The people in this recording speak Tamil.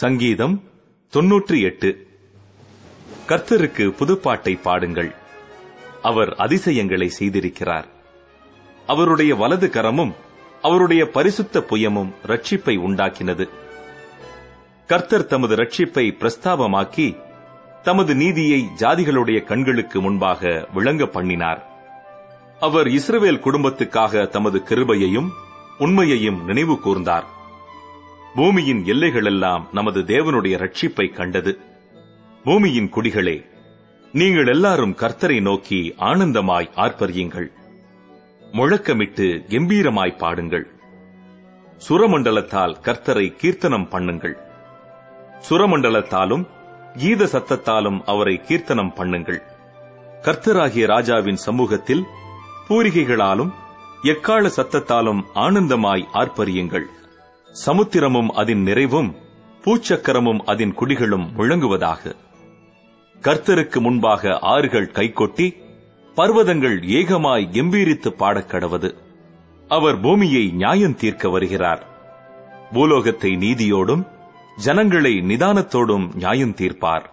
சங்கீதம் தொன்னூற்றி எட்டு கர்த்தருக்கு புதுப்பாட்டை பாடுங்கள். அவர் அதிசயங்களை செய்திருக்கிறார். அவருடைய வலது கரமும் அவருடைய பரிசுத்த புயமும் ரட்சிப்பை உண்டாக்கினது. கர்த்தர் தமது ரட்சிப்பை பிரஸ்தாபமாக்கி தமது நீதியை ஜாதிகளுடைய கண்களுக்கு முன்பாக விளங்க பண்ணினார். அவர் இஸ்ரவேல் குடும்பத்துக்காக தமது கிருபையையும் உண்மையையும் நினைவு கூர்ந்தார். பூமியின் எல்லைகளெல்லாம் நமது தேவனுடைய ரட்சிப்பை கண்டது. பூமியின் குடிகளே நீங்கள் எல்லாரும் கர்த்தரை நோக்கி ஆனந்தமாய் ஆர்ப்பரியுங்கள். முழக்கமிட்டு கம்பீரமாய் பாடுங்கள். சுரமண்டலத்தால் கர்த்தரை கீர்த்தனம் பண்ணுங்கள். சுரமண்டலத்தாலும் கீத சத்தத்தாலும் அவரை கீர்த்தனம் பண்ணுங்கள். கர்த்தராகிய ராஜாவின் சமூகத்தில் பூரிகைகளாலும் எக்கால சத்தத்தாலும் ஆனந்தமாய் ஆர்ப்பரியுங்கள். சமுத்திரமும் அதன் நிறைவும் பூச்சக்கரமும் அதன் குடிகளும் முழங்குவதாக. கர்த்தருக்கு முன்பாக ஆறுகள் கைகொட்டி பர்வதங்கள் ஏகமாய் கம்பீரித்து பாடக் கடவது. அவர் பூமியை நியாயம் தீர்க்க வருகிறார். பூலோகத்தை நீதியோடும் ஜனங்களை நிதானத்தோடும் நியாயம் தீர்ப்பார்.